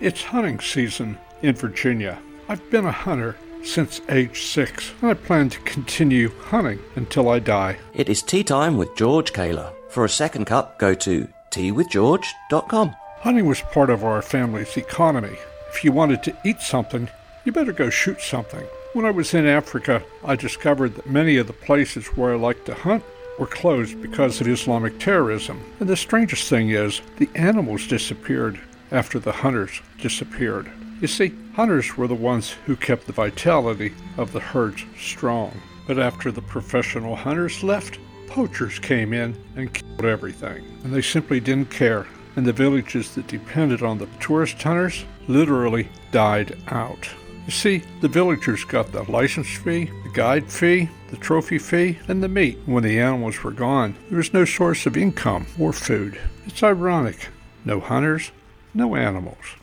It's hunting season in Virginia. I've been a hunter since age six, and I plan to continue hunting until I die. It is tea time with George Kaler. For a second cup, go to teawithgeorge.com. Hunting was part of our family's economy. If you wanted to eat something, you better go shoot something. When I was in Africa, I discovered that many of the places where I liked to hunt were closed because of Islamic terrorism. And the strangest thing is, the animals disappeared after the hunters disappeared. You see, hunters were the ones who kept the vitality of the herds strong. But after the professional hunters left, poachers came in and killed everything. And they simply didn't care. And the villages that depended on the tourist hunters literally died out. You see, the villagers got the license fee, the guide fee, the trophy fee, and the meat. When the animals were gone, there was no source of income or food. It's ironic. No hunters, no animals.